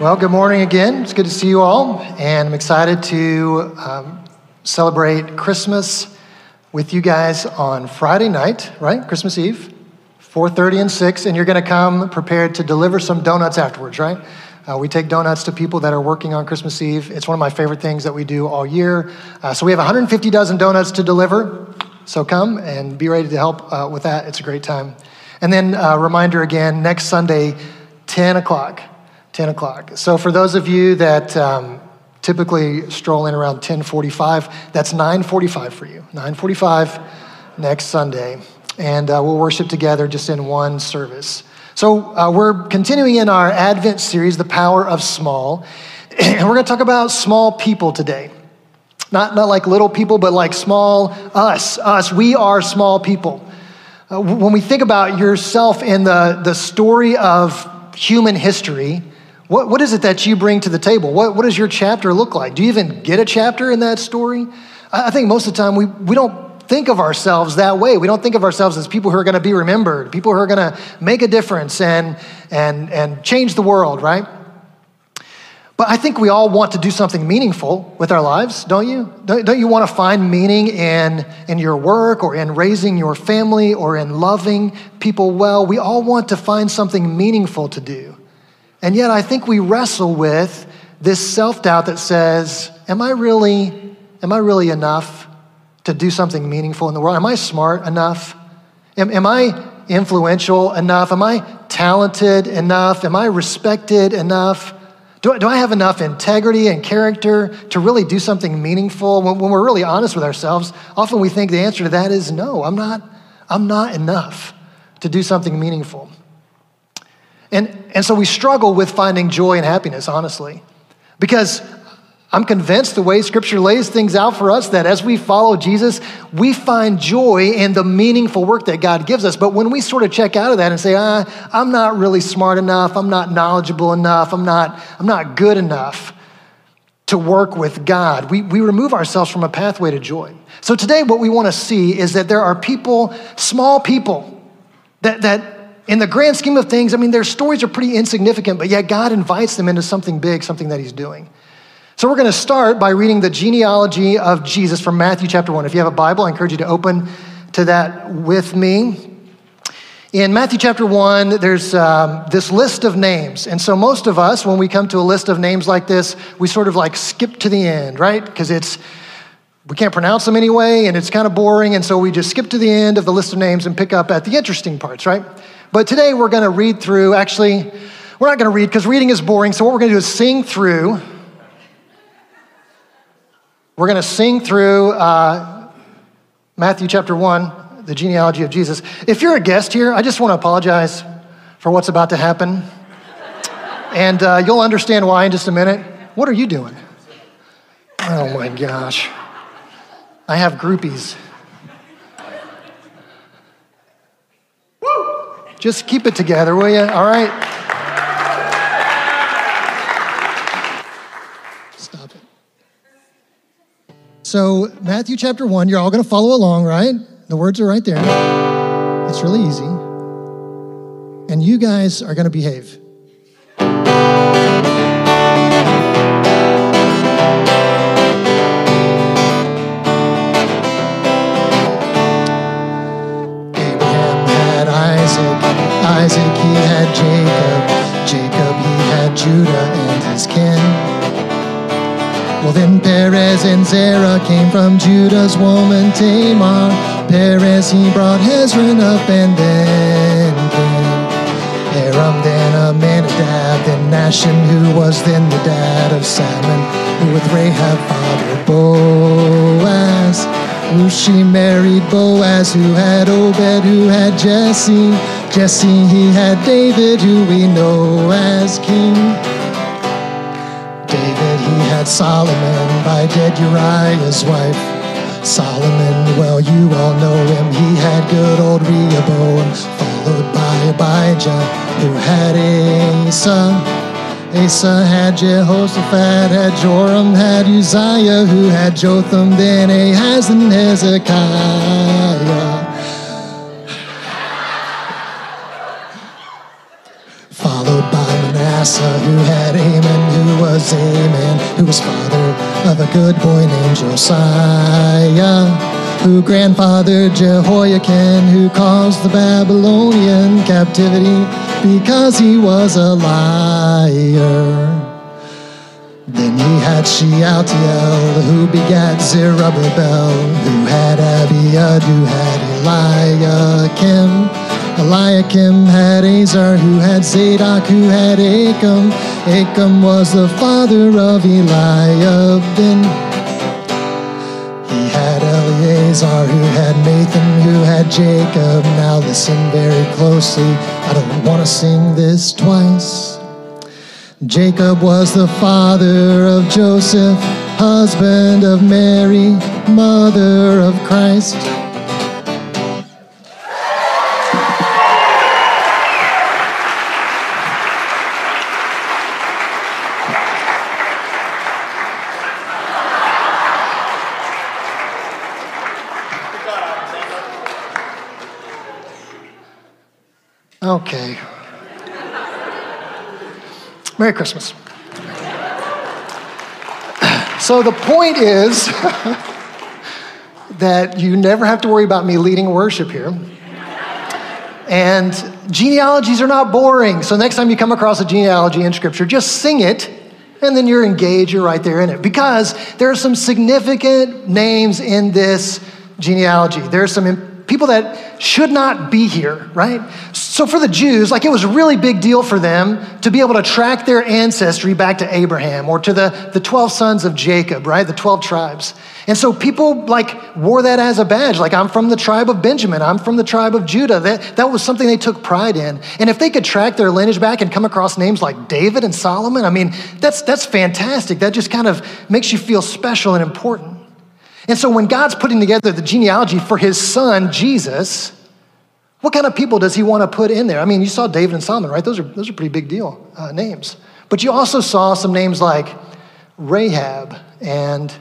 Well, good morning again. It's good to see you all, and I'm excited to um, celebrate Christmas with you guys on Friday night, right? Christmas Eve, 4:30 and 6, and you're going to come prepared to deliver some donuts afterwards, right? Uh, we take donuts to people that are working on Christmas Eve. It's one of my favorite things that we do all year. Uh, so we have 150 dozen donuts to deliver. So come and be ready to help uh, with that. It's a great time. And then uh, reminder again, next Sunday, 10 o'clock. 10 o'clock. So for those of you that um, typically stroll in around 10:45, that's 9:45 for you. 9:45 next Sunday, and uh, we'll worship together just in one service. So uh, we're continuing in our Advent series, "The Power of Small," and we're going to talk about small people today. Not not like little people, but like small us. Us. We are small people. Uh, when we think about yourself in the the story of human history what, what is it that you bring to the table? What, what does your chapter look like? Do you even get a chapter in that story? I, I think most of the time we, we don't think of ourselves that way. We don't think of ourselves as people who are going to be remembered, people who are going to make a difference and, and, and change the world, right? But I think we all want to do something meaningful with our lives, don't you? Don't, don't, you want to find meaning in, in your work or in raising your family or in loving people well? We all want to find something meaningful to do. And yet, I think we wrestle with this self doubt that says, Am I really, am I really enough to do something meaningful in the world? Am I smart enough? Am, am I influential enough? Am I talented enough? Am I respected enough? Do, do I have enough integrity and character to really do something meaningful? When, when we're really honest with ourselves, often we think the answer to that is no, I'm not, I'm not enough to do something meaningful. And, and so we struggle with finding joy and happiness, honestly, because I'm convinced the way Scripture lays things out for us that as we follow Jesus, we find joy in the meaningful work that God gives us. But when we sort of check out of that and say, ah, I'm not really smart enough, I'm not knowledgeable enough, I'm not, I'm not good enough to work with God, we, we remove ourselves from a pathway to joy. So today, what we want to see is that there are people, small people, that, that in the grand scheme of things, I mean, their stories are pretty insignificant, but yet God invites them into something big, something that He's doing. So we're going to start by reading the genealogy of Jesus from Matthew chapter 1. If you have a Bible, I encourage you to open to that with me. In Matthew chapter 1, there's um, this list of names. And so most of us, when we come to a list of names like this, we sort of like skip to the end, right? Because it's, we can't pronounce them anyway, and it's kind of boring. And so we just skip to the end of the list of names and pick up at the interesting parts, right? But today we're going to read through, actually, we're not going to read because reading is boring. So what we're going to do is sing through. We're going to sing through uh, Matthew chapter 1, the genealogy of Jesus. If you're a guest here, I just want to apologize for what's about to happen. and uh, you'll understand why in just a minute. What are you doing? Oh my gosh. I have groupies. Just keep it together, will you? All right? Stop it. So, Matthew chapter 1, you're all going to follow along, right? The words are right there. It's really easy. And you guys are going to behave. Judah and his kin. Well, then Perez and Zerah came from Judah's woman Tamar. Perez, he brought Hezron up and then came. Aram, then Amminadab, then Nahshon, who was then the dad of Salmon, who with Rahab fathered Boaz. Who she married Boaz, who had Obed, who had Jesse. Jesse, he had David, who we know as king. David, he had Solomon by dead Uriah's wife. Solomon, well, you all know him. He had good old Rehoboam, followed by Abijah, who had Asa. Asa had Jehoshaphat, had Joram, had Uzziah, who had Jotham, then Ahaz and Hezekiah. Manasseh who had Amon, who was Amon, who was father of a good boy named Josiah, who grandfathered Jehoiakim, who caused the Babylonian captivity because he was a liar. Then he had Shealtiel, who begat Zerubbabel, who had Abiud, who had Eliakim. Eliakim had Azar, who had Zadok, who had Achim. Achim was the father of Eliab. Then he had Eleazar, who had Nathan, who had Jacob. Now listen very closely. I don't want to sing this twice. Jacob was the father of Joseph, husband of Mary, mother of Christ. Merry Christmas. So the point is that you never have to worry about me leading worship here. And genealogies are not boring. So next time you come across a genealogy in Scripture, just sing it, and then you're engaged, you're right there in it. Because there are some significant names in this genealogy. There are some people that should not be here, right? So for the Jews, like it was a really big deal for them to be able to track their ancestry back to Abraham or to the, the 12 sons of Jacob, right? The 12 tribes. And so people like wore that as a badge. Like I'm from the tribe of Benjamin. I'm from the tribe of Judah. That, that was something they took pride in. And if they could track their lineage back and come across names like David and Solomon, I mean, that's, that's fantastic. That just kind of makes you feel special and important. And so when God's putting together the genealogy for his son, Jesus, what kind of people does he want to put in there? I mean, you saw David and Solomon, right? Those are, those are pretty big deal uh, names. But you also saw some names like Rahab and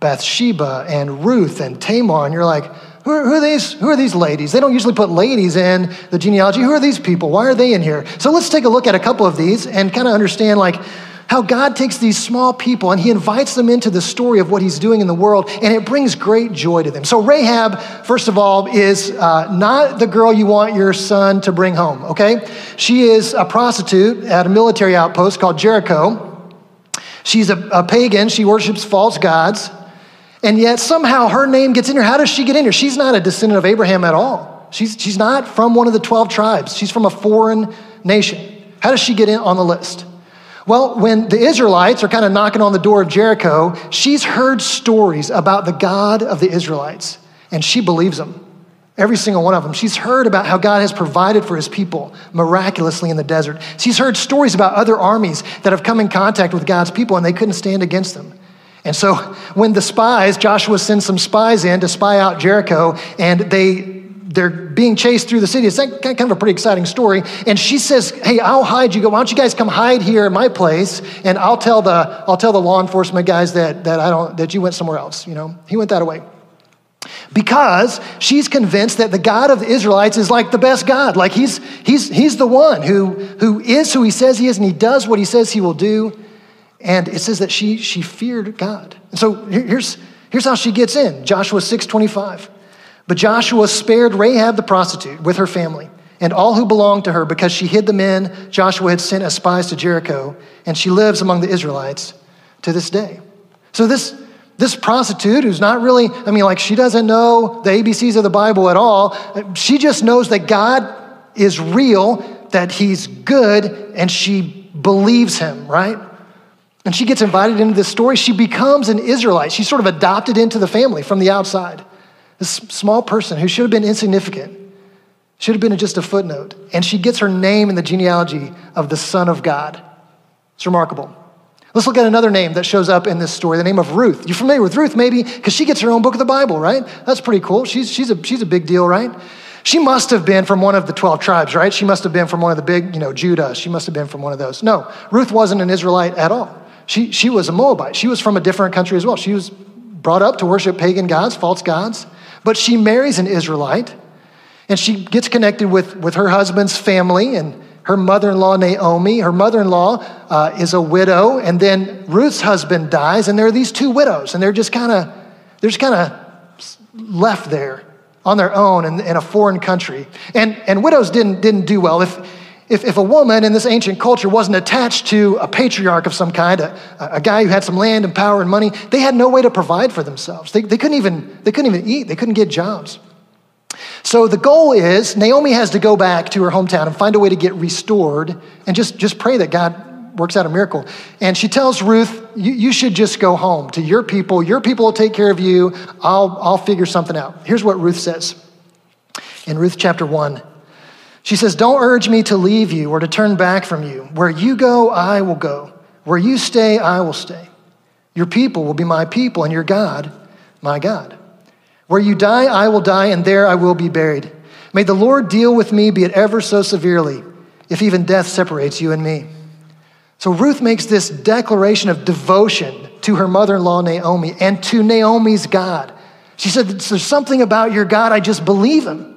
Bathsheba and Ruth and Tamar, and you're like, who are, who are, these, who are these ladies? They don't usually put ladies in the genealogy. Who are these people? Why are they in here? So let's take a look at a couple of these and kind of understand like how God takes these small people and he invites them into the story of what he's doing in the world, and it brings great joy to them. So, Rahab, first of all, is uh, not the girl you want your son to bring home, okay? She is a prostitute at a military outpost called Jericho. She's a, a pagan, she worships false gods, and yet somehow her name gets in here. How does she get in here? She's not a descendant of Abraham at all. She's, she's not from one of the 12 tribes, she's from a foreign nation. How does she get in on the list? Well, when the Israelites are kind of knocking on the door of Jericho, she's heard stories about the God of the Israelites, and she believes them. Every single one of them. She's heard about how God has provided for his people miraculously in the desert. She's heard stories about other armies that have come in contact with God's people and they couldn't stand against them. And so when the spies, Joshua sends some spies in to spy out Jericho, and they they're being chased through the city. It's kind of a pretty exciting story. And she says, "Hey, I'll hide you. Go. Why don't you guys come hide here in my place, and I'll tell the I'll tell the law enforcement guys that that I don't that you went somewhere else. You know, he went that away." Because she's convinced that the God of the Israelites is like the best God. Like he's, he's, he's the one who, who is who he says he is and he does what he says he will do. And it says that she, she feared God. And so here's, here's how she gets in Joshua 6 25. But Joshua spared Rahab the prostitute with her family and all who belonged to her because she hid the men Joshua had sent as spies to Jericho, and she lives among the Israelites to this day. So this this prostitute who's not really, I mean, like she doesn't know the ABCs of the Bible at all. She just knows that God is real, that he's good, and she believes him, right? And she gets invited into this story. She becomes an Israelite. She's sort of adopted into the family from the outside. This small person who should have been insignificant, should have been just a footnote. And she gets her name in the genealogy of the Son of God. It's remarkable. Let's look at another name that shows up in this story, the name of Ruth. You're familiar with Ruth, maybe, because she gets her own book of the Bible, right? That's pretty cool. She's, she's, a, she's a big deal, right? She must have been from one of the 12 tribes, right? She must have been from one of the big, you know, Judah. She must have been from one of those. No, Ruth wasn't an Israelite at all. She, she was a Moabite. She was from a different country as well. She was brought up to worship pagan gods, false gods. But she marries an Israelite and she gets connected with, with her husband's family and her mother in law, Naomi. Her mother in law uh, is a widow, and then Ruth's husband dies, and there are these two widows, and they're just kind of they're just kind of left there on their own in, in, a foreign country. And, and widows didn't, didn't do well. If, if, if a woman in this ancient culture wasn't attached to a patriarch of some kind, a, a guy who had some land and power and money, they had no way to provide for themselves. They, they, couldn't even, they couldn't even eat, they couldn't get jobs. So the goal is Naomi has to go back to her hometown and find a way to get restored and just, just pray that God works out a miracle. And she tells Ruth, you, you should just go home to your people. Your people will take care of you. I'll, I'll figure something out. Here's what Ruth says in Ruth chapter 1. She says, Don't urge me to leave you or to turn back from you. Where you go, I will go. Where you stay, I will stay. Your people will be my people, and your God, my God. Where you die, I will die, and there I will be buried. May the Lord deal with me, be it ever so severely, if even death separates you and me. So Ruth makes this declaration of devotion to her mother in law, Naomi, and to Naomi's God. She said, There's something about your God, I just believe him.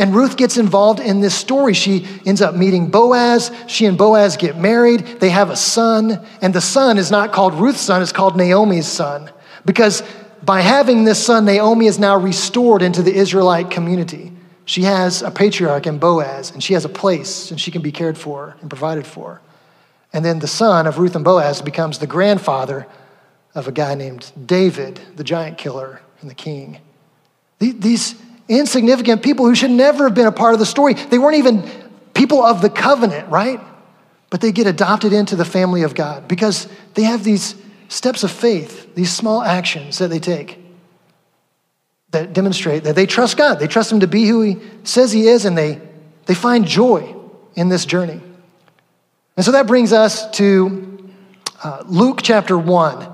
And Ruth gets involved in this story. She ends up meeting Boaz. She and Boaz get married. They have a son. And the son is not called Ruth's son, it's called Naomi's son. Because by having this son, Naomi is now restored into the Israelite community. She has a patriarch in Boaz, and she has a place, and she can be cared for and provided for. And then the son of Ruth and Boaz becomes the grandfather of a guy named David, the giant killer and the king. These insignificant people who should never have been a part of the story, they weren't even people of the covenant, right? But they get adopted into the family of God because they have these steps of faith, these small actions that they take that demonstrate that they trust God. They trust Him to be who He says He is, and they, they find joy in this journey. And so that brings us to uh, Luke chapter 1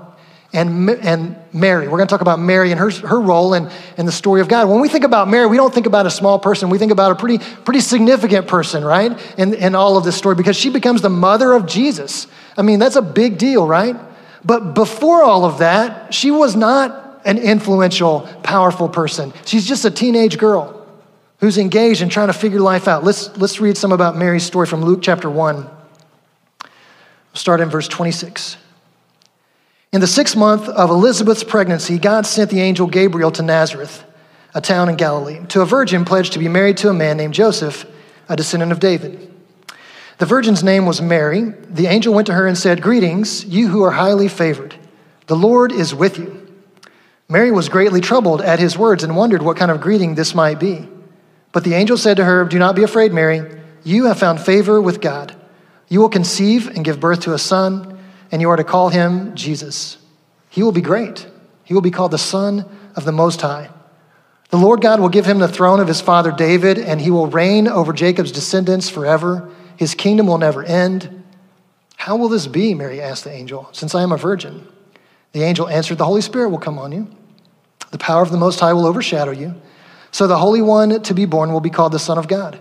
and, and Mary. We're going to talk about Mary and her, her role in, in the story of God. When we think about Mary, we don't think about a small person. We think about a pretty, pretty significant person, right? In, in all of this story because she becomes the mother of Jesus. I mean, that's a big deal, right? But before all of that, she was not an influential, powerful person. She's just a teenage girl who's engaged and trying to figure life out. Let's, let's read some about Mary's story from Luke chapter 1. Start in verse 26. In the sixth month of Elizabeth's pregnancy, God sent the angel Gabriel to Nazareth, a town in Galilee, to a virgin pledged to be married to a man named Joseph, a descendant of David. The virgin's name was Mary. The angel went to her and said, Greetings, you who are highly favored. The Lord is with you. Mary was greatly troubled at his words and wondered what kind of greeting this might be. But the angel said to her, Do not be afraid, Mary. You have found favor with God. You will conceive and give birth to a son, and you are to call him Jesus. He will be great. He will be called the Son of the Most High. The Lord God will give him the throne of his father David, and he will reign over Jacob's descendants forever. His kingdom will never end. How will this be? Mary asked the angel, since I am a virgin. The angel answered, The Holy Spirit will come on you. The power of the Most High will overshadow you. So the Holy One to be born will be called the Son of God.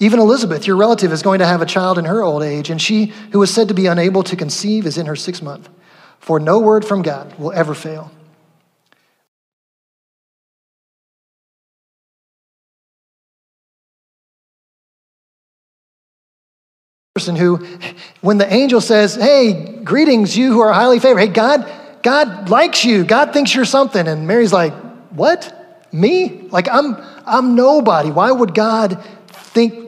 Even Elizabeth, your relative, is going to have a child in her old age, and she who was said to be unable to conceive is in her sixth month. For no word from God will ever fail. person who, when the angel says, Hey, greetings, you who are highly favored, hey, God, God likes you, God thinks you're something. And Mary's like, What? Me? Like, I'm, I'm nobody. Why would God think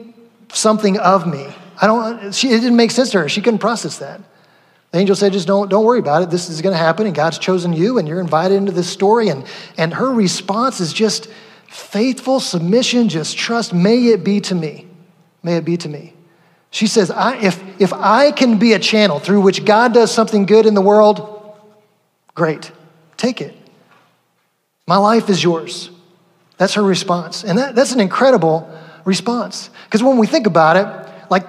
something of me? I don't, she, it didn't make sense to her. She couldn't process that. The angel said, just don't, don't worry about it. This is going to happen, and God's chosen you, and you're invited into this story. And, and her response is just faithful submission, just trust. May it be to me. May it be to me. She says, I, if, if I can be a channel through which God does something good in the world, great, take it. My life is yours. That's her response. And that, that's an incredible response. Because when we think about it, like,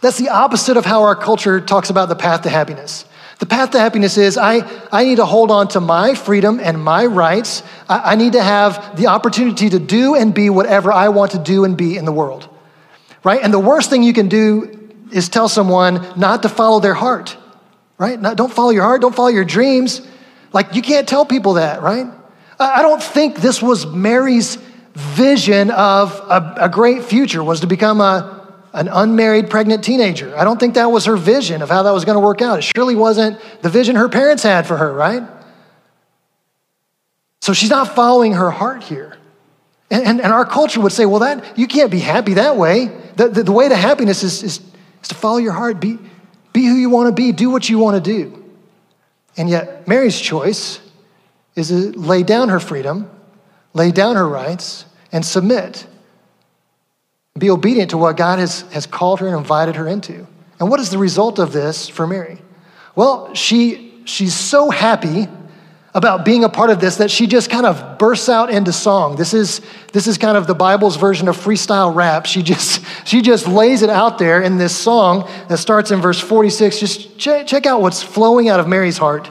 that's the opposite of how our culture talks about the path to happiness. The path to happiness is I, I need to hold on to my freedom and my rights. I, I need to have the opportunity to do and be whatever I want to do and be in the world right? And the worst thing you can do is tell someone not to follow their heart, right? Not, don't follow your heart, don't follow your dreams. Like, you can't tell people that, right? I don't think this was Mary's vision of a, a great future was to become a, an unmarried pregnant teenager. I don't think that was her vision of how that was going to work out. It surely wasn't the vision her parents had for her, right? So she's not following her heart here. And, and, and our culture would say, well, that you can't be happy that way. The, the, the way to happiness is, is, is to follow your heart, be, be who you want to be, do what you want to do. And yet, Mary's choice is to lay down her freedom, lay down her rights, and submit. Be obedient to what God has, has called her and invited her into. And what is the result of this for Mary? Well, she, she's so happy about being a part of this that she just kind of bursts out into song. This is, this is kind of the Bible's version of freestyle rap. She just, she just lays it out there in this song that starts in verse 46. Just check, check out what's flowing out of Mary's heart.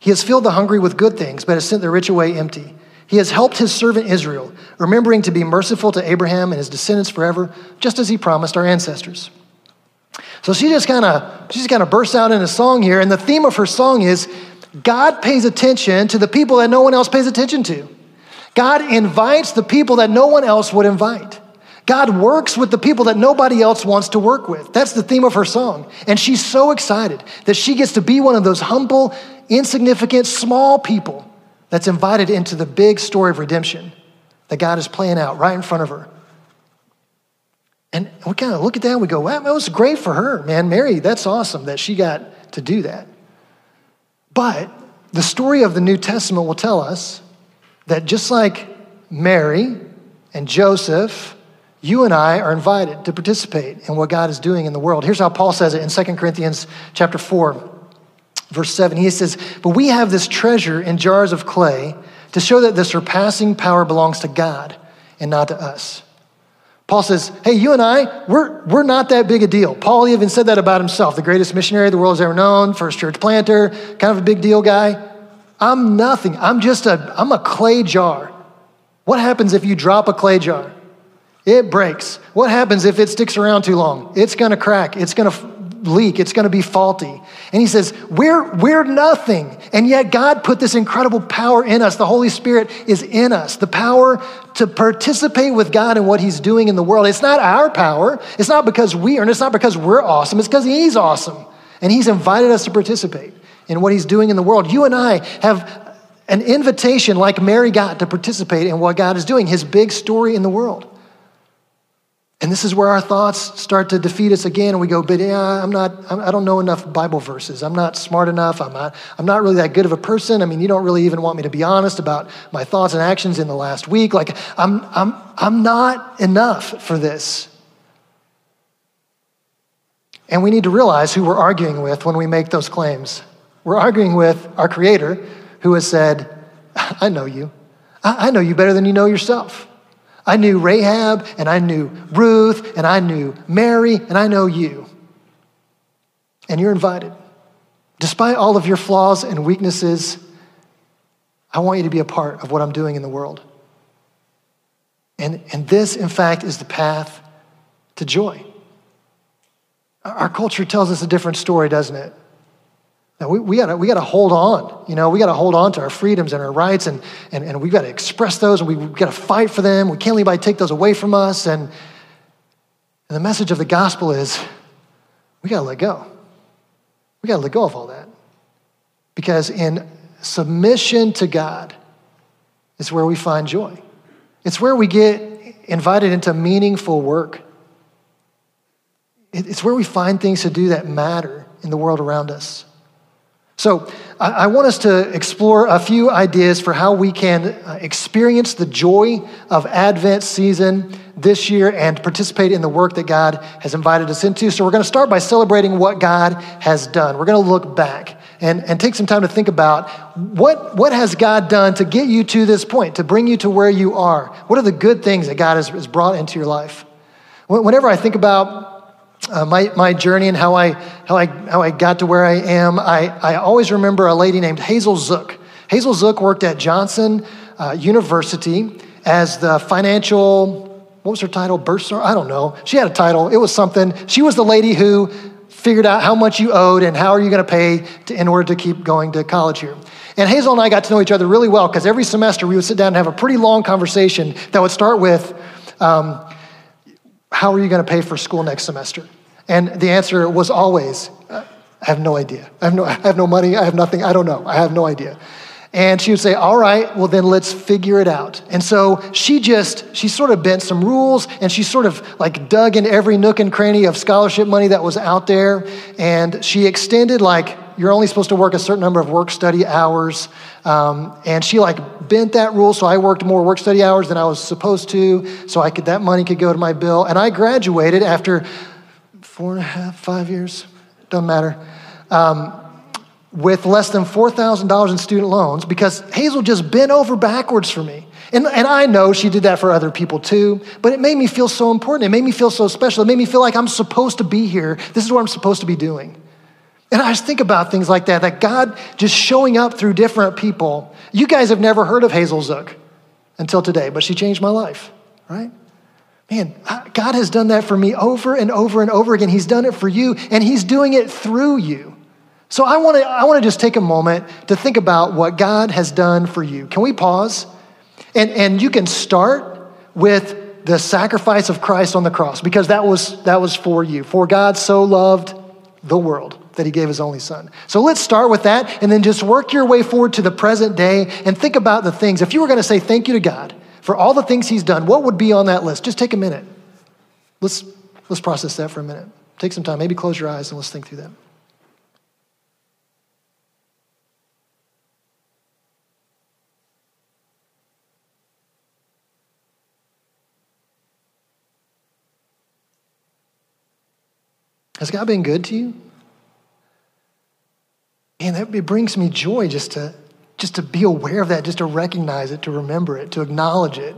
He has filled the hungry with good things, but has sent the rich away empty. He has helped his servant Israel, remembering to be merciful to Abraham and his descendants forever, just as he promised our ancestors. So she just kind of she just kind of bursts out in a song here, and the theme of her song is God pays attention to the people that no one else pays attention to. God invites the people that no one else would invite. God works with the people that nobody else wants to work with. That's the theme of her song. And she's so excited that she gets to be one of those humble, insignificant, small people that's invited into the big story of redemption that God is playing out right in front of her. And we kind of look at that and we go, wow, that was great for her, man. Mary, that's awesome that she got to do that. But the story of the New Testament will tell us that just like Mary and Joseph, you and I are invited to participate in what God is doing in the world. Here's how Paul says it in 2 Corinthians chapter 4, verse 7. He says, But we have this treasure in jars of clay to show that the surpassing power belongs to God and not to us. Paul says, Hey, you and I, we're, we're not that big a deal. Paul even said that about himself, the greatest missionary the world has ever known, first church planter, kind of a big deal guy. I'm nothing. I'm just a, I'm a clay jar. What happens if you drop a clay jar? It breaks. What happens if it sticks around too long? It's going to crack. It's going to leak. It's going to be faulty. And he says, we're, we're nothing. And yet God put this incredible power in us. The Holy Spirit is in us. The power to participate with God in what he's doing in the world. It's not our power. It's not because we are, and it's not because we're awesome. It's because he's awesome. And he's invited us to participate in what he's doing in the world. You and I have an invitation like Mary got to participate in what God is doing, his big story in the world. And this is where our thoughts start to defeat us again, and we go, "But yeah, I'm not. I don't know enough Bible verses. I'm not smart enough. I'm not. I'm not really that good of a person. I mean, you don't really even want me to be honest about my thoughts and actions in the last week. Like, I'm. I'm. I'm not enough for this." And we need to realize who we're arguing with when we make those claims. We're arguing with our Creator, who has said, "I know you. I know you better than you know yourself." I knew Rahab, and I knew Ruth, and I knew Mary, and I know you. And you're invited. Despite all of your flaws and weaknesses, I want you to be a part of what I'm doing in the world. And, and this, in fact, is the path to joy. Our culture tells us a different story, doesn't it? Now, we, we gotta, we gotta hold on, you know, we gotta hold on to our freedoms and our rights and, and, and we gotta express those and we, we gotta fight for them. We can't let anybody take those away from us. And, and the message of the gospel is we gotta let go. We gotta let go of all that. Because in submission to God is where we find joy. It's where we get invited into meaningful work. It's where we find things to do that matter in the world around us. So, I want us to explore a few ideas for how we can uh, experience the joy of Advent season this year and participate in the work that God has invited us into. So, we're going to start by celebrating what God has done. We're going to look back and, and take some time to think about what, what has God done to get you to this point, to bring you to where you are? What are the good things that God has, has brought into your life? Whenever I think about uh, my, my journey and how I, how, I, how I got to where I am, I, I always remember a lady named Hazel Zook. Hazel Zook worked at Johnson uh, University as the financial, what was her title? Bursar? I don't know. She had a title. It was something. She was the lady who figured out how much you owed and how are you going to pay in order to keep going to college here. And Hazel and I got to know each other really well because every semester we would sit down and have a pretty long conversation that would start with, um, How are you going to pay for school next semester? And the answer was always, uh, I have no idea. I have no, I have no money. I have nothing. I don't know. I have no idea. And she would say, All right, well, then let's figure it out. And so she just, she sort of bent some rules and she sort of like dug in every nook and cranny of scholarship money that was out there. And she extended, like, you're only supposed to work a certain number of work study hours. Um, and she like bent that rule. So I worked more work study hours than I was supposed to. So I could, that money could go to my bill. And I graduated after four and a half, five years, doesn't matter. Um, with less than $4,000 in student loans because Hazel just bent over backwards for me. And, and I know she did that for other people too, but it made me feel so important. It made me feel so special. It made me feel like I'm supposed to be here. This is what I'm supposed to be doing. And I just think about things like that, that God just showing up through different people. You guys have never heard of Hazel Zook until today, but she changed my life, right? Man, God has done that for me over and over and over again. He's done it for you, and He's doing it through you. So I want to I want to just take a moment to think about what God has done for you. Can we pause? And and you can start with the sacrifice of Christ on the cross because that was that was for you. For God so loved the world that he gave his only son. So let's start with that and then just work your way forward to the present day and think about the things. If you were going to say thank you to God for all the things he's done, what would be on that list? Just take a minute. Let's let's process that for a minute. Take some time. Maybe close your eyes and let's think through that. Has God been good to you? Man, that, brings me joy just to, just to be aware of that, just to recognize it, to remember it, to acknowledge it.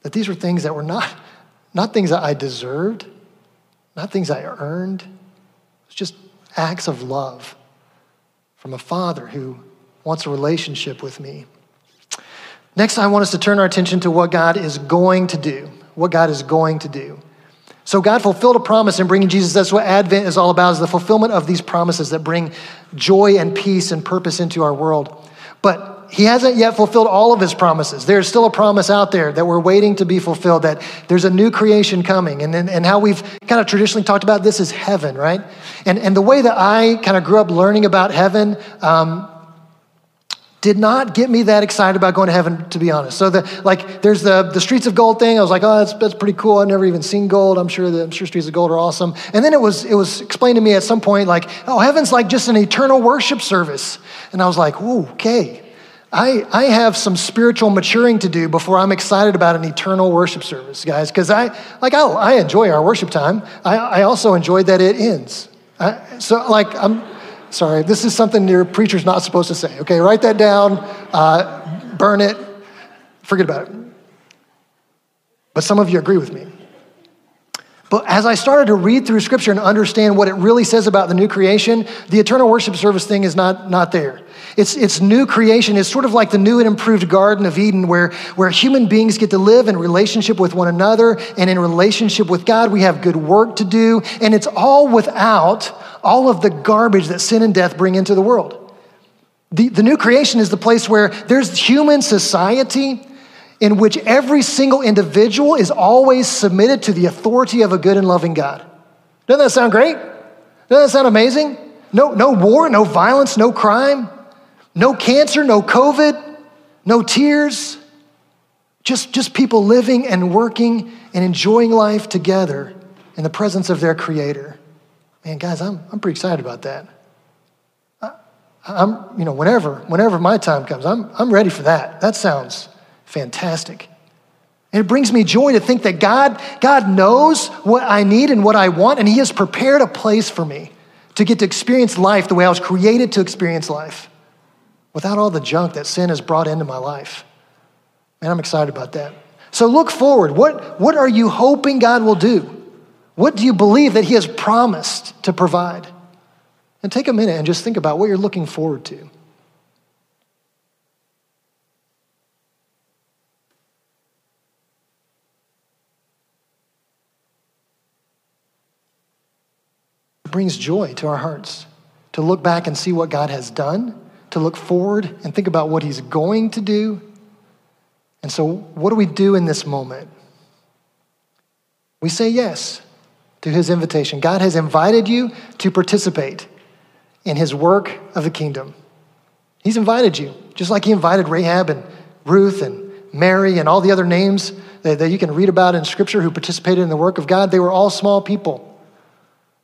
That these were things that were not, not things that I deserved, not things I earned. It's just acts of love from a father who wants a relationship with me. Next, I want us to turn our attention to what God is going to do. What God is going to do. So God fulfilled a promise in bringing Jesus. That's what Advent is all about, is the fulfillment of these promises that bring joy and peace and purpose into our world. But he hasn't yet fulfilled all of his promises. There's still a promise out there that we're waiting to be fulfilled, that there's a new creation coming. And, and, and how we've kind of traditionally talked about this is heaven, right? And, and the way that I kind of grew up learning about heaven, um, did not get me that excited about going to heaven, to be honest. So the like, there's the the streets of gold thing. I was like, oh, that's, that's pretty cool. I've never even seen gold. I'm sure the I'm sure streets of gold are awesome. And then it was it was explained to me at some point, like, oh, heaven's like just an eternal worship service. And I was like, okay. I, I have some spiritual maturing to do before I'm excited about an eternal worship service, guys, because I like I, I enjoy our worship time. I, I also enjoy that it ends. I, so like I'm Sorry, this is something your preacher's not supposed to say. Okay, write that down, uh, burn it, forget about it. But some of you agree with me. But as I started to read through scripture and understand what it really says about the new creation, the eternal worship service thing is not, not there. It's, it's new creation. It's sort of like the new and improved Garden of Eden, where, where human beings get to live in relationship with one another and in relationship with God. We have good work to do, and it's all without all of the garbage that sin and death bring into the world. The, the new creation is the place where there's human society in which every single individual is always submitted to the authority of a good and loving God. Doesn't that sound great? Doesn't that sound amazing? No, no war, no violence, no crime, no cancer, no COVID, no tears. Just, just people living and working and enjoying life together in the presence of their Creator. Man, guys, I'm, I'm pretty excited about that. I, I'm, you know, whenever, whenever my time comes, I'm, I'm ready for that. That sounds fantastic. And it brings me joy to think that God, God knows what I need and what I want, and He has prepared a place for me to get to experience life the way I was created to experience life without all the junk that sin has brought into my life. Man, I'm excited about that. So look forward. What, what are you hoping God will do? What do you believe that He has promised to provide? And take a minute and just think about what you're looking forward to. Brings joy to our hearts to look back and see what God has done, to look forward and think about what He's going to do. And so, what do we do in this moment? We say yes to His invitation. God has invited you to participate in His work of the kingdom. He's invited you, just like He invited Rahab and Ruth and Mary and all the other names that, that you can read about in Scripture who participated in the work of God. They were all small people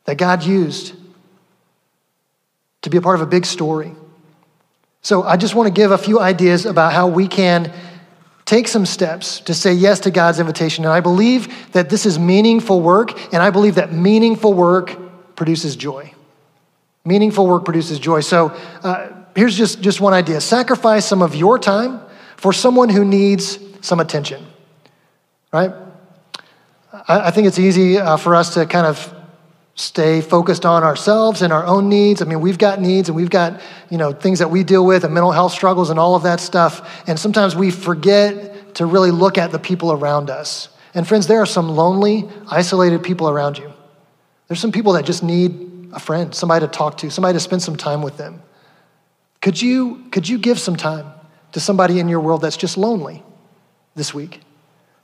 that God used to be a part of a big story. So I just want to give a few ideas about how we can take some steps to say yes to God's invitation. And I believe that this is meaningful work, and I believe that meaningful work produces joy. Meaningful work produces joy. So uh, here's just, just one idea sacrifice some of your time for someone who needs some attention, right? I, think it's easy uh, for us to kind of stay focused on ourselves and our own needs. I mean, we've got needs and we've got, you know, things that we deal with and mental health struggles and all of that stuff. And sometimes we forget to really look at the people around us. And friends, there are some lonely, isolated people around you. There's some people that just need a friend, somebody to talk to, somebody to spend some time with them. Could you, could you give some time to somebody in your world that's just lonely this week?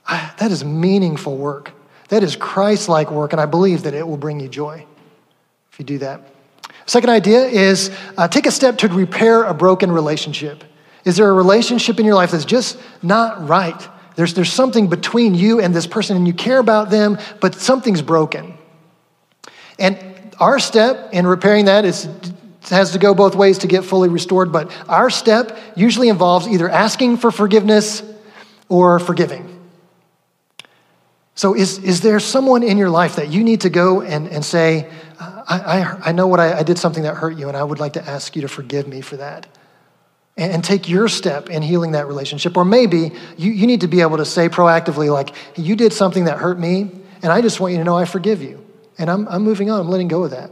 I, that is meaningful work. That is Christ like work, and I believe that it will bring you joy if you do that. Second idea is uh, take a step to repair a broken relationship. Is there a relationship in your life that's just not right? There's, there's something between you and this person, and you care about them, but something's broken. And our step in repairing that is has to go both ways to get fully restored, but our step usually involves either asking for forgiveness or forgiving. So, is, is there someone in your life that you need to go and, and say, I, I, I know what I, I did something that hurt you, and I would like to ask you to forgive me for that? And, and take your step in healing that relationship. Or maybe you, you need to be able to say proactively, like, you did something that hurt me, and I just want you to know I forgive you. And I'm, I'm moving on, I'm letting go of that.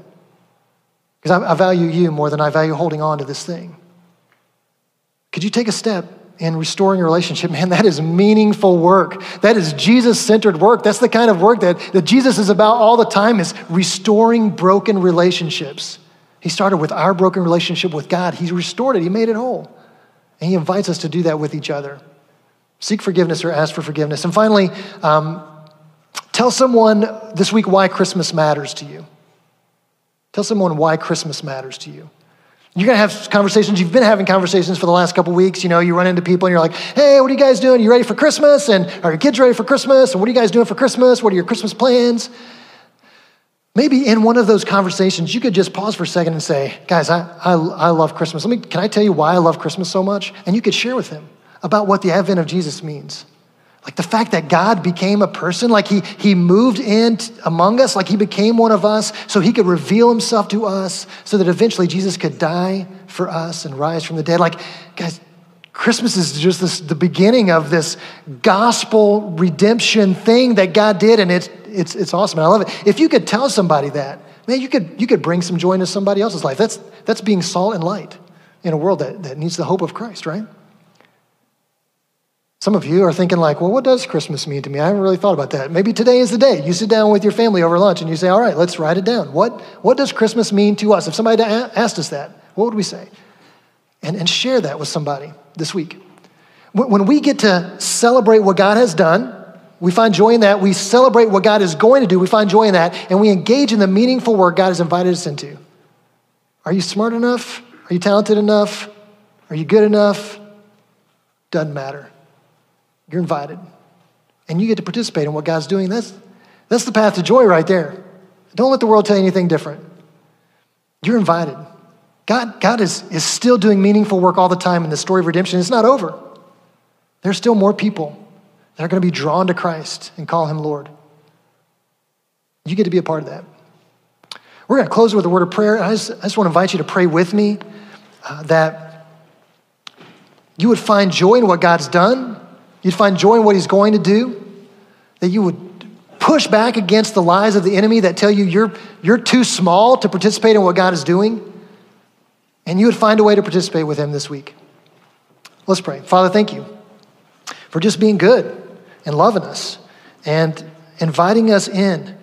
Because I, I value you more than I value holding on to this thing. Could you take a step in restoring a relationship, man, that is meaningful work. That is Jesus centered work. That's the kind of work that, that Jesus is about all the time is restoring broken relationships. He started with our broken relationship with God. He restored it. He made it whole. And he invites us to do that with each other. Seek forgiveness or ask for forgiveness. And finally, um, tell someone this week why Christmas matters to you. Tell someone why Christmas matters to you. You're going to have conversations. You've been having conversations for the last couple weeks. You know, you run into people and you're like, hey, what are you guys doing? You ready for Christmas? And are your kids ready for Christmas? And what are you guys doing for Christmas? What are your Christmas plans? Maybe in one of those conversations, you could just pause for a second and say, guys, I, I, I love Christmas. Let me, can I tell you why I love Christmas so much? And you could share with him about what the advent of Jesus means. Like the fact that God became a person, like he, he moved in among us, like he became one of us, so he could reveal himself to us, so that eventually Jesus could die for us and rise from the dead. Like, guys, Christmas is just this, the beginning of this gospel redemption thing that God did, and it's, it's, it's awesome. And I love it. If you could tell somebody that, man, you could, you could bring some joy into somebody else's life. That's, that's being salt and light in a world that, that needs the hope of Christ, right? Some of you are thinking, like, well, what does Christmas mean to me? I haven't really thought about that. Maybe today is the day. You sit down with your family over lunch and you say, all right, let's write it down. What, what does Christmas mean to us? If somebody asked us that, what would we say? And, and share that with somebody this week. When we get to celebrate what God has done, we find joy in that. We celebrate what God is going to do. We find joy in that. And we engage in the meaningful work God has invited us into. Are you smart enough? Are you talented enough? Are you good enough? Doesn't matter. You're invited. And you get to participate in what God's doing. That's, that's the path to joy right there. Don't let the world tell you anything different. You're invited. God, God is, is still doing meaningful work all the time in the story of redemption. It's not over. There's still more people that are going to be drawn to Christ and call him Lord. You get to be a part of that. We're going to close with a word of prayer. I just, I just want to invite you to pray with me uh, that you would find joy in what God's done You'd find joy in what He's going to do, that you would push back against the lies of the enemy that tell you you're, you're too small to participate in what God is doing, and you would find a way to participate with Him this week. Let's pray. Father, thank you for just being good and loving us and inviting us in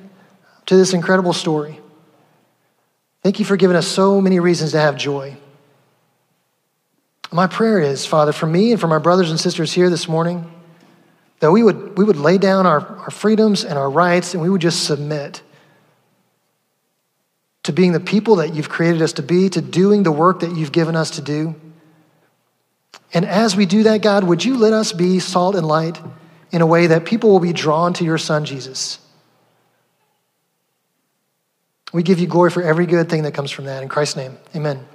to this incredible story. Thank you for giving us so many reasons to have joy. My prayer is, Father, for me and for my brothers and sisters here this morning, that we would, we would lay down our, our freedoms and our rights and we would just submit to being the people that you've created us to be, to doing the work that you've given us to do. And as we do that, God, would you let us be salt and light in a way that people will be drawn to your Son, Jesus? We give you glory for every good thing that comes from that. In Christ's name, amen.